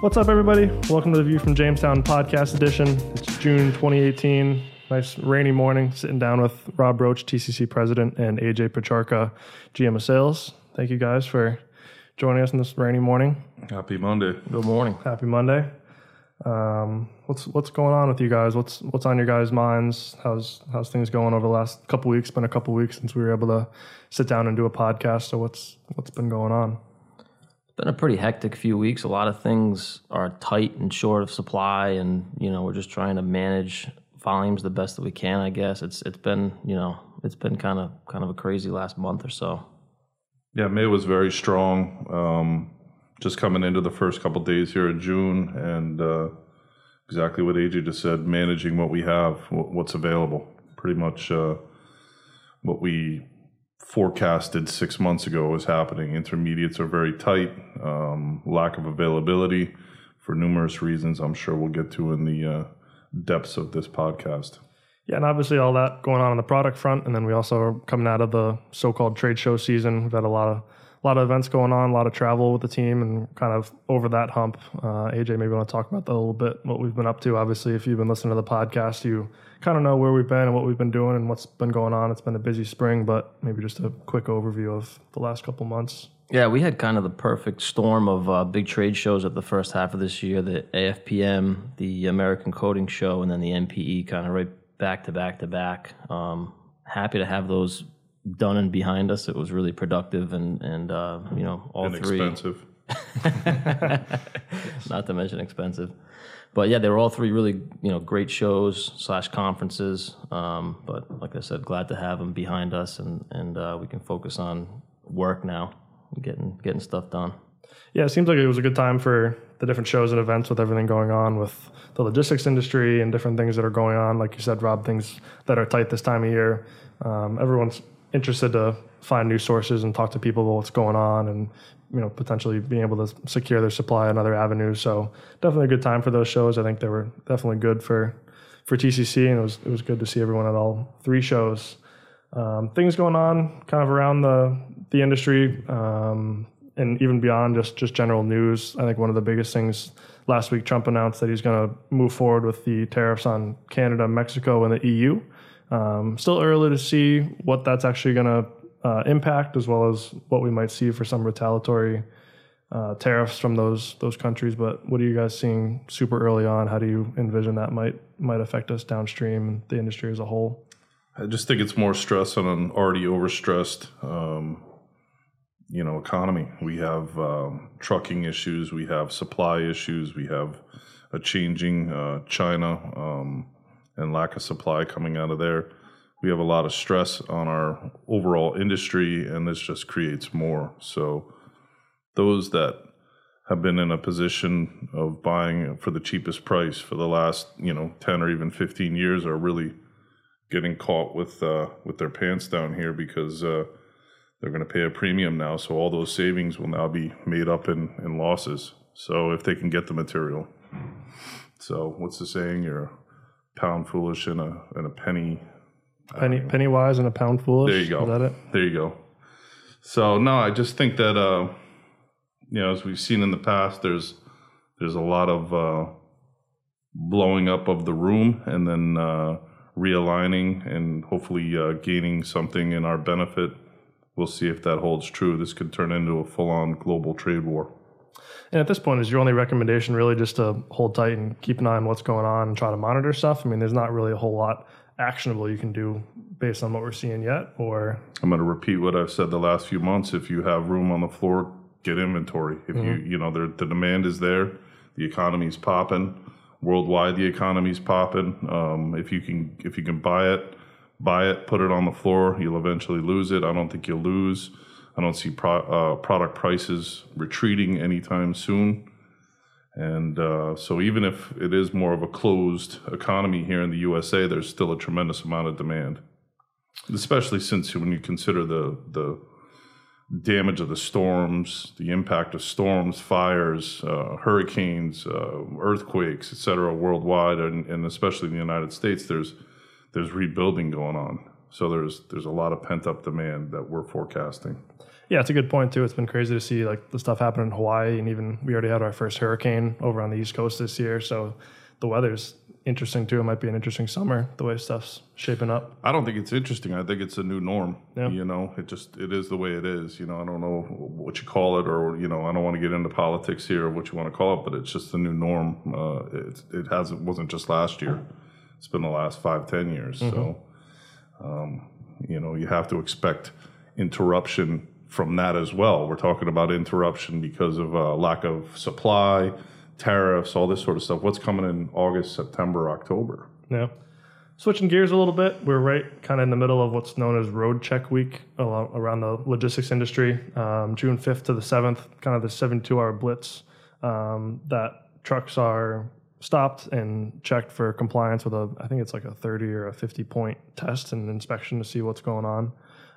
What's up, everybody? Welcome to the View from Jamestown podcast edition. It's June 2018. Nice rainy morning, sitting down with Rob Roach, TCC president, and AJ Pacharka, GM of sales. Thank you guys for joining us on this rainy morning. Happy Monday. Good morning. Happy Monday. Um, what's what's going on with you guys? What's what's on your guys' minds? How's how's things going over the last couple weeks? Been a couple weeks since we were able to sit down and do a podcast. So what's what's been going on? Been a pretty hectic few weeks. A lot of things are tight and short of supply, and you know we're just trying to manage volumes the best that we can. I guess it's it's been you know it's been kind of kind of a crazy last month or so. Yeah, May was very strong. Um, just coming into the first couple days here in June, and uh, exactly what AJ just said, managing what we have, what's available. Pretty much uh, what we forecasted six months ago is happening. Intermediates are very tight, um, lack of availability for numerous reasons. I'm sure we'll get to in the uh, depths of this podcast. Yeah, and obviously all that going on on the product front, and then we also are coming out of the so-called trade show season. We've had a lot of a lot of events going on, a lot of travel with the team, and kind of over that hump. Uh, AJ, maybe want to talk about that a little bit, what we've been up to. Obviously, if you've been listening to the podcast, you kind of know where we've been and what we've been doing and what's been going on. It's been a busy spring, but maybe just a quick overview of the last couple months. Yeah, we had kind of the perfect storm of uh, big trade shows at the first half of this year the AFPM, the American Coating Show, and then the NPE kind of right back to back to back. Um, happy to have those done and behind us. It was really productive, and and uh, you know all three expensive. Not to mention expensive, but yeah, they were all three really you know great shows slash conferences. Um, but like I said, glad to have them behind us, and and uh, we can focus on work now, getting getting stuff done. Yeah, it seems like it was a good time for the different shows and events with everything going on with the logistics industry and different things that are going on. Like you said, Rob, things that are tight this time of year. Um, everyone's interested to find new sources and talk to people about what's going on and you know potentially being able to secure their supply in other avenues. So definitely a good time for those shows. I think they were definitely good for for TCC, and it was it was good to see everyone at all three shows. Um, things going on kind of around the the industry um, and even beyond just just general news. I think one of the biggest things last week, Trump announced that he's going to move forward with the tariffs on Canada, Mexico, and the EU. Um, still early to see what that's actually going to uh, impact, as well as what we might see for some retaliatory uh, tariffs from those those countries. But what are you guys seeing super early on? How do you envision that might might affect us downstream and the industry as a whole? I just think it's more stress on an already overstressed, um, you know, economy. We have um, trucking issues, we have supply issues, we have a changing uh, China. Um, and lack of supply coming out of there. We have a lot of stress on our overall industry, and this just creates more. So, those that have been in a position of buying for the cheapest price for the last, you know, 10 or even 15 years are really getting caught with uh, with their pants down here because uh, they're going to pay a premium now. So all those savings will now be made up in, in losses. So if they can get the material. So what's the saying? You're pound foolish and a and a penny penny penny wise and a pound foolish. There you go. Is that it? There you go. So no, I just think that uh, you know, as we've seen in the past, there's there's a lot of uh, blowing up of the room and then uh, realigning and hopefully uh, gaining something in our benefit. We'll see if that holds true. This could turn into a full-on global trade war. And at this point, is your only recommendation really just to hold tight and keep an eye on what's going on and try to monitor stuff? I mean, there's not really a whole lot actionable you can do based on what we're seeing yet. Or I'm going to repeat what I've said the last few months. If you have room on the floor, get inventory. If mm-hmm. you you know the demand is there, the economy's popping worldwide. The economy's popping. Um, if you can if you can buy it, buy it, put it on the floor. You'll eventually lose it. I don't think you'll lose. I don't see pro, uh, product prices retreating anytime soon. And uh, so, even if it is more of a closed economy here in the USA, there's still a tremendous amount of demand, especially since when you consider the the damage of the storms, the impact of storms, fires, uh, hurricanes, uh, earthquakes, etc., worldwide, and, and especially in the United States. There's there's rebuilding going on. So there's there's a lot of pent up demand that we're forecasting. Yeah, it's a good point too. It's been crazy to see like the stuff happen in Hawaii, and even we already had our first hurricane over on the East Coast this year. So the weather's interesting too. It might be an interesting summer the way stuff's shaping up. I don't think it's interesting. I think it's a new norm. Yeah. You know, it just it is the way it is. You know, I don't know what you call it, or you know, I don't want to get into politics here or what you want to call it, but it's just the new norm. Uh, it it hasn't wasn't just last year. It's been the last five ten years. So, um, you know, you have to expect interruption from that as well. We're talking about interruption because of uh, lack of supply, tariffs, all this sort of stuff. What's coming in August, September, October? Yeah. Switching gears a little bit, we're right kind of in the middle of what's known as Road Check Week around the logistics industry. Um, June 5th to the 7th, kind of the 72 hour blitz um, that trucks are stopped and checked for compliance with a, I think it's like a 30 or a 50 point test and inspection to see what's going on.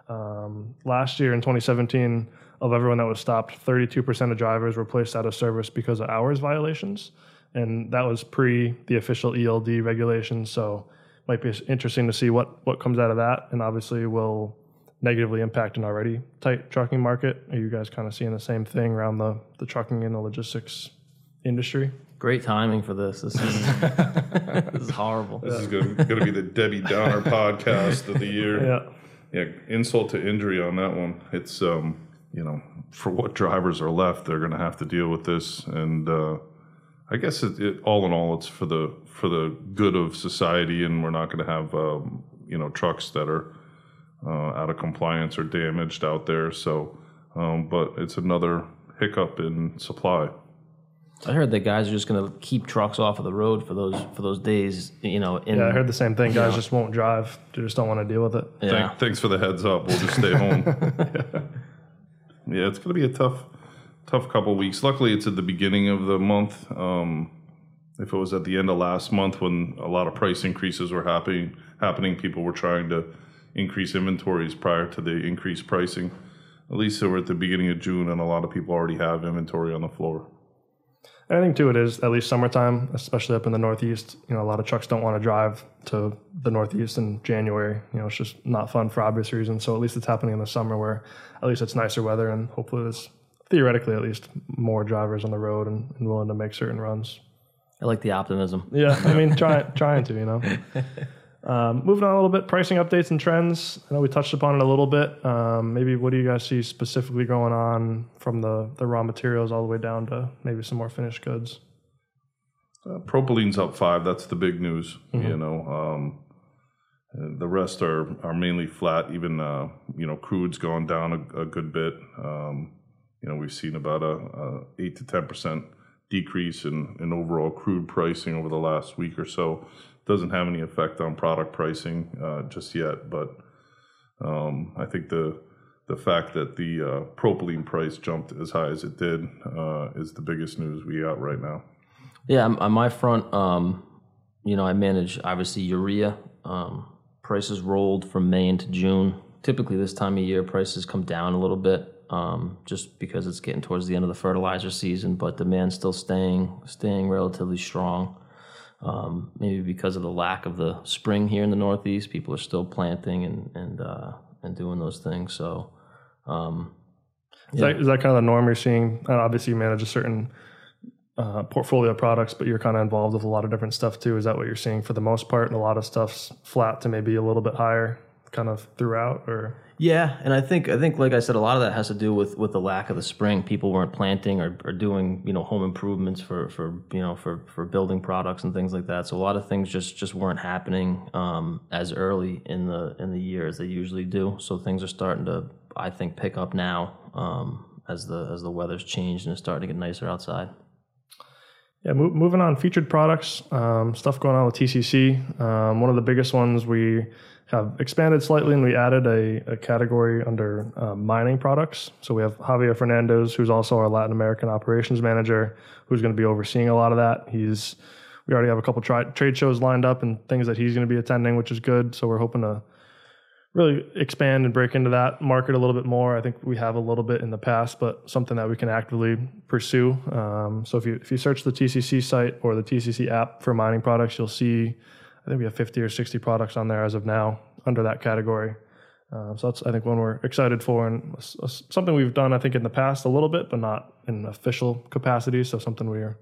Um, last year in 2017, of everyone that was stopped, 32% of drivers were placed out of service because of hours violations. And that was pre the official ELD regulations. So might be interesting to see what, what comes out of that. And obviously will negatively impact an already tight trucking market. Are you guys kind of seeing the same thing around the, the trucking and the logistics industry? Great timing for this. This is, this is horrible. This is going to be the Debbie Downer podcast of the year. Yeah. Yeah, insult to injury on that one. It's um, you know, for what drivers are left, they're going to have to deal with this, and uh, I guess it, it, all in all, it's for the for the good of society, and we're not going to have um, you know trucks that are uh, out of compliance or damaged out there. So, um, but it's another hiccup in supply. I heard that guys are just going to keep trucks off of the road for those for those days. You know, in, Yeah, I heard the same thing. Guys just won't drive. They just don't want to deal with it. yeah. Thank, thanks for the heads up. We'll just stay home. yeah, it's going to be a tough, tough couple weeks. Luckily, it's at the beginning of the month. Um, if it was at the end of last month when a lot of price increases were happening, happening, people were trying to increase inventories prior to the increased pricing. At least we're at the beginning of June, and a lot of people already have inventory on the floor. I think too, it is at least summertime, especially up in the Northeast. You know, a lot of trucks don't want to drive to the Northeast in January. You know, it's just not fun for obvious reasons. So at least it's happening in the summer, where at least it's nicer weather, and hopefully there's theoretically at least more drivers on the road and, and willing to make certain runs. I like the optimism. Yeah, I mean, try, trying to, you know. Um, moving on a little bit, pricing updates and trends. I know we touched upon it a little bit. Um, maybe what do you guys see specifically going on from the, the raw materials all the way down to maybe some more finished goods? Uh, propylene's up five. That's the big news. You know, um, uh, the rest are are mainly flat. Even uh, you know, crude's gone down a, a good bit. Um, you know, we've seen about a, a eight to ten percent decrease in, in overall crude pricing over the last week or so. Doesn't have any effect on product pricing uh, just yet, but um, I think the the fact that the uh, propylene price jumped as high as it did uh, is the biggest news we got right now. Yeah, on- my front, um, you know, I manage obviously urea. Um, prices rolled from May into June. Typically, this time of year, prices come down a little bit, um, just because it's getting towards the end of the fertilizer season. But demand's still staying staying relatively strong. Um, maybe because of the lack of the spring here in the Northeast, people are still planting and and uh, and doing those things. So. Um, Is, that, is that kind of the norm you're seeing? And obviously, you manage a certain uh, portfolio of products, but you're kind of involved with a lot of different stuff too. Is that what you're seeing for the most part? And a lot of stuff's flat to maybe a little bit higher, kind of throughout, or Yeah, and I think I think like I said, a lot of that has to do with with the lack of the spring. People weren't planting or, or doing you know home improvements for for you know for for building products and things like that. So a lot of things just just weren't happening um, as early in the in the year as they usually do. So things are starting to I think pick up now um, as the as the weather's changed and it's starting to get nicer outside. Yeah, mo- moving on, featured products, um, stuff going on with TCC. Um, one of the biggest ones we have expanded slightly and we added a, a category under uh, mining products. So we have Javier Fernandez, who's also our Latin American operations manager, who's going to be overseeing a lot of that. He's we already have a couple tri- trade shows lined up and things that he's going to be attending, which is good. So we're hoping to really expand and break into that market a little bit more. I think we have a little bit in the past, but something that we can actively pursue. Um, so if you if you search the TCC site or the TCC app for mining products, you'll see I think we have 50 or 60 products on there as of now under that category. Uh, so that's I think one we're excited for and something we've done I think in the past a little bit, but not in official capacity. So something we are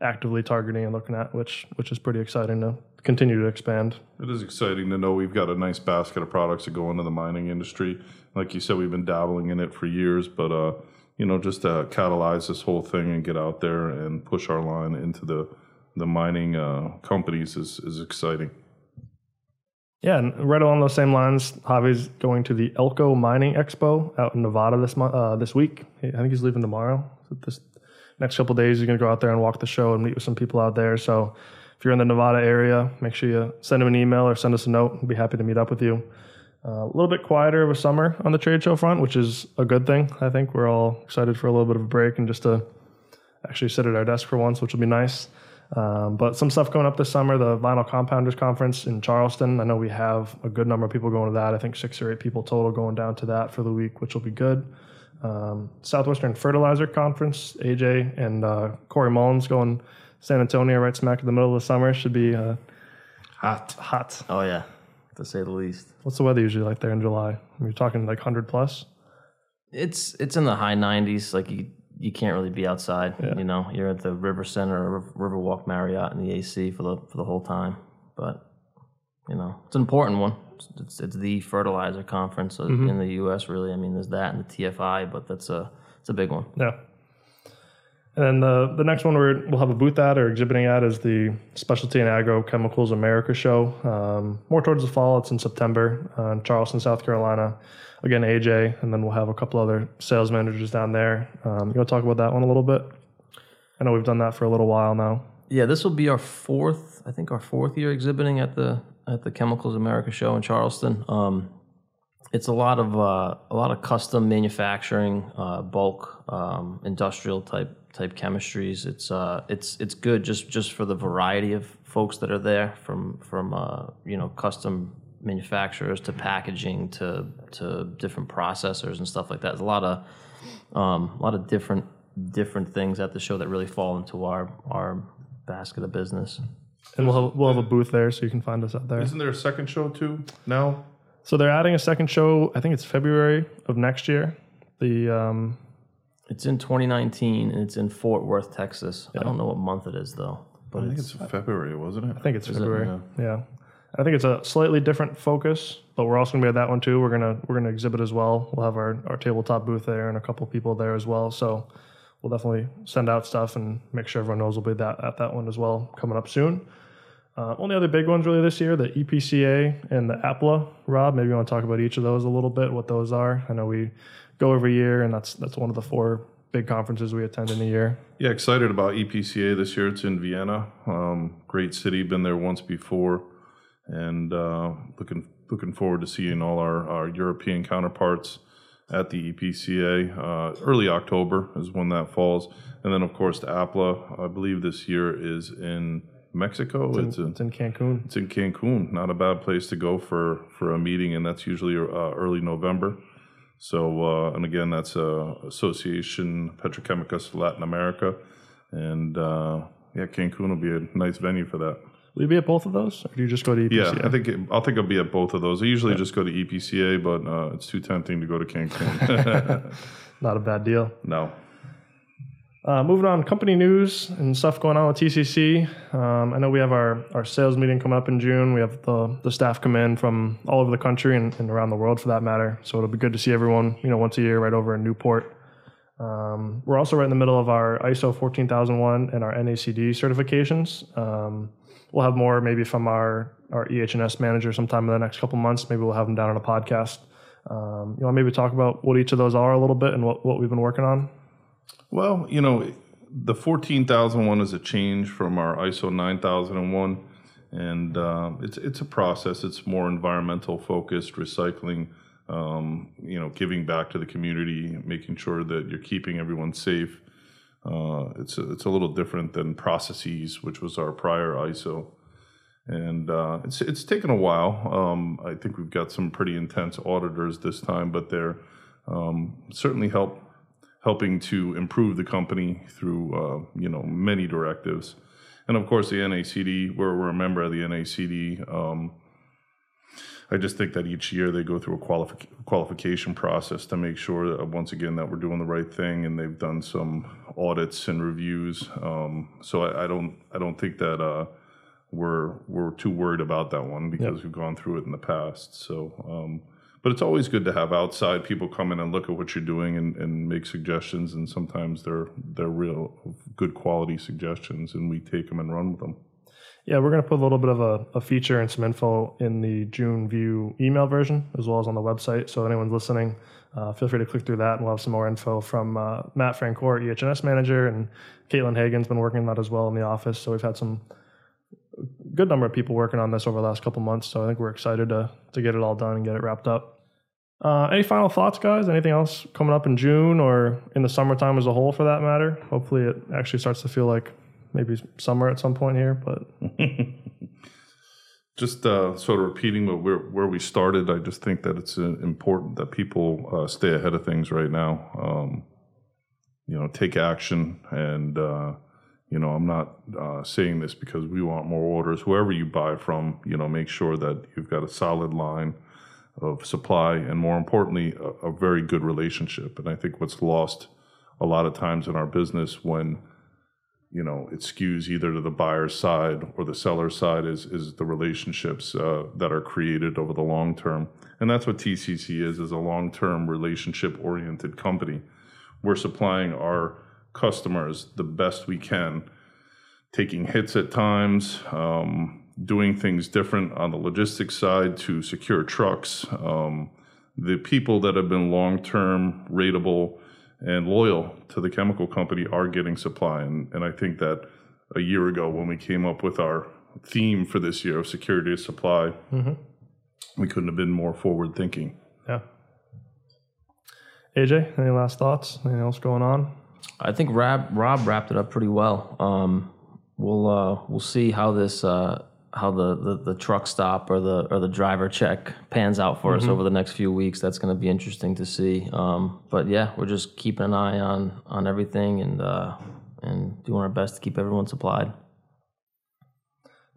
actively targeting and looking at, which which is pretty exciting to continue to expand. It is exciting to know we've got a nice basket of products that go into the mining industry. Like you said, we've been dabbling in it for years, but uh, you know, just to catalyze this whole thing and get out there and push our line into the the mining uh, companies is is exciting. Yeah, and right along those same lines, Javi's going to the Elko Mining Expo out in Nevada this month, uh, this week. I think he's leaving tomorrow. This next couple days, he's going to go out there and walk the show and meet with some people out there. So if you're in the Nevada area, make sure you send him an email or send us a note. We'd be happy to meet up with you. Uh, a little bit quieter of a summer on the trade show front, which is a good thing. I think we're all excited for a little bit of a break and just to actually sit at our desk for once, which will be nice. Um, but some stuff coming up this summer, the Vinyl Compounders Conference in Charleston. I know we have a good number of people going to that. I think six or eight people total going down to that for the week, which will be good. Um, Southwestern Fertilizer Conference, AJ and uh, Corey Mullins going San Antonio right smack in the middle of the summer. Should be uh, Hot. hot. Oh yeah, to say the least. What's the weather usually like there in July? You're talking like 100 plus? It's it's in the high 90s. Like you you can't really be outside. You know, you're at the River Center or Riverwalk Marriott in the AC for the for the whole time. But you know, it's an important one. It's it's, the fertilizer conference uh, in the U.S. Really, I mean, there's that and the TFI, but that's a it's a big one. Yeah. And then the, the next one we're, we'll have a booth at or exhibiting at is the Specialty and Agrochemicals America Show. Um, more towards the fall, it's in September uh, in Charleston, South Carolina. Again, AJ, and then we'll have a couple other sales managers down there. Um, you want to talk about that one a little bit? I know we've done that for a little while now. Yeah, this will be our fourth, I think, our fourth year exhibiting at the at the Chemicals America show in Charleston. Um, it's a lot of uh, a lot of custom manufacturing, uh, bulk, um, industrial type type chemistries. It's uh, it's it's good just just for the variety of folks that are there, from from uh, you know custom manufacturers to packaging to to different processors and stuff like that. There's a lot of um, a lot of different different things at the show that really fall into our our basket of business. And we'll have, we'll have a booth there so you can find us out there. Isn't there a second show too now? So they're adding a second show, I think it's February of next year. The um, It's in 2019 and it's in Fort Worth, Texas. I don't know what month it is though, but I think it's, it's February, wasn't it? I think it's February. Yeah. I think it's a slightly different focus, but we're also gonna be at that one too. We're gonna we're gonna exhibit as well. We'll have our, our tabletop booth there and a couple people there as well. So we'll definitely send out stuff and make sure everyone knows we'll be that at that one as well coming up soon. Uh, only other big ones really this year, the EPCA and the APLA. Rob, maybe you want to talk about each of those a little bit, what those are. I know we go every year, and that's that's one of the four big conferences we attend in a year. Yeah, excited about EPCA this year. It's in Vienna. Um, great city. Been there once before, and uh, looking looking forward to seeing all our, our European counterparts at the EPCA. Uh, early October is when that falls, and then of course the APLA. I believe this year is in Mexico. It's in, It's in Cancun. it's in Cancun. Not a bad place to go for for a meeting, and that's usually uh, early November. So, uh, and again, that's uh, Association Petroquímicos Latin America, and uh, yeah, Cancun will be a nice venue for that. Will you be at both of those, or do you just go to EPCA? Yeah, I think it, I'll think I'll be at both of those. I usually just go to EPCA, but uh, it's too tempting to go to Cancun. Not a bad deal. no, Uh, moving on, company news and stuff going on with TCC. Um, I know we have our, our sales meeting coming up in June. We have the, the staff come in from all over the country and, and around the world for that matter. So it'll be good to see everyone, you know, once a year right over in Newport. Um, we're also right in the middle of our ISO 14001 and our NACD certifications. Um, we'll have more maybe from our, our EH&S manager sometime in the next couple months. Maybe we'll have them down on a podcast. Um, you want to maybe talk about what each of those are a little bit and what, what we've been working on? Well, you know, the 14,001 is a change from our ISO 9001, and uh, it's it's a process. It's more environmental focused, recycling, um, you know, giving back to the community, making sure that you're keeping everyone safe. Uh, it's a, it's a little different than processes, which was our prior ISO, and uh, it's it's taken a while. Um, I think we've got some pretty intense auditors this time, but they're um, certainly help helping to improve the company through uh, you know many directives, and of course the NACD. We're, we're a member of the NACD. Um, I just think that each year they go through a qualifi- qualification process to make sure that once again that we're doing the right thing, and they've done some audits and reviews. Um, so I, I don't I don't think that uh, we're we're too worried about that one because we've gone through it in the past. So. Um, but it's always good to have outside people come in and look at what you're doing and, and make suggestions. And sometimes they're they're real good quality suggestions, and we take them and run with them. Yeah, we're going to put a little bit of a, a, feature and some info in the June View email version as well as on the website. So if anyone's listening, uh, feel free to click through that, and we'll have some more info from uh, Matt Francourt, EHS manager, and Caitlin Hagan's been working on that as well in the office. So we've had some good number of people working on this over the last couple months. So I think we're excited to to get it all done and get it wrapped up. Uh, any final thoughts, guys? Anything else coming up in June or in the summertime as a whole, for that matter? Hopefully, it actually starts to feel like maybe summer at some point here. But just uh, sort of repeating where where we started, I just think that it's uh, important that people uh, stay ahead of things right now. Um, you know, take action and uh, you know, I'm not uh, saying this because we want more orders. Whoever you buy from, you know, make sure that you've got a solid line of supply and, more importantly, a, a very good relationship. And I think what's lost a lot of times in our business when you know it skews either to the buyer's side or the seller's side is is the relationships uh, that are created over the long term and that's what tcc is is a long-term relationship oriented company we're supplying our customers the best we can, taking hits at times, um, doing things different on the logistics side to secure trucks. Um, the people that have been long term, rateable, and loyal to the chemical company are getting supply. And, and I think that a year ago, when we came up with our theme for this year of security of supply, mm-hmm. we couldn't have been more forward thinking. Yeah. AJ, any last thoughts? Anything else going on? I think Rob, Rob wrapped it up pretty well. Um, we'll uh, we'll see how this uh, how the, the, the truck stop or the or the driver check pans out for mm-hmm. us over the next few weeks. That's going to be interesting to see. Um, but yeah, we're just keeping an eye on on everything and uh, and doing our best to keep everyone supplied.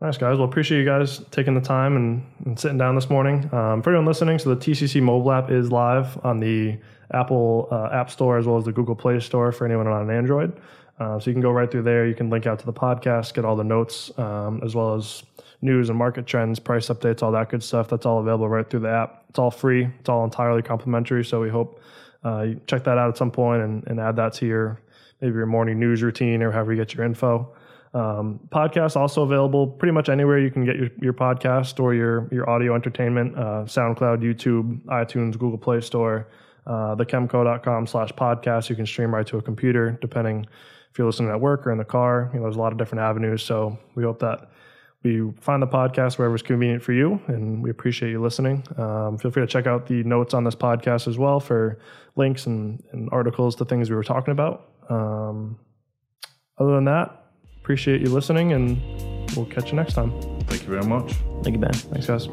Nice guys. Well, appreciate you guys taking the time and, and sitting down this morning. Um, for everyone listening, so the TCC mobile app is live on the Apple uh, App Store as well as the Google Play Store for anyone on Android. Uh, so you can go right through there. You can link out to the podcast, get all the notes, um, as well as news and market trends, price updates, all that good stuff. That's all available right through the app. It's all free. It's all entirely complimentary. So we hope uh, you check that out at some point and, and add that to your maybe your morning news routine or however you get your info. Um, podcast also available pretty much anywhere you can get your, your podcast or your your audio entertainment. Uh, SoundCloud, YouTube, iTunes, Google Play Store uh, thechemco.com slash podcast. You can stream right to a computer, depending if you're listening at work or in the car. You know, there's a lot of different avenues. So we hope that we find the podcast wherever it's convenient for you, and we appreciate you listening. Um, feel free to check out the notes on this podcast as well for links and, and articles to things we were talking about. Um, other than that, appreciate you listening, and we'll catch you next time. Thank you very much. Thank you, Ben. Thanks, guys.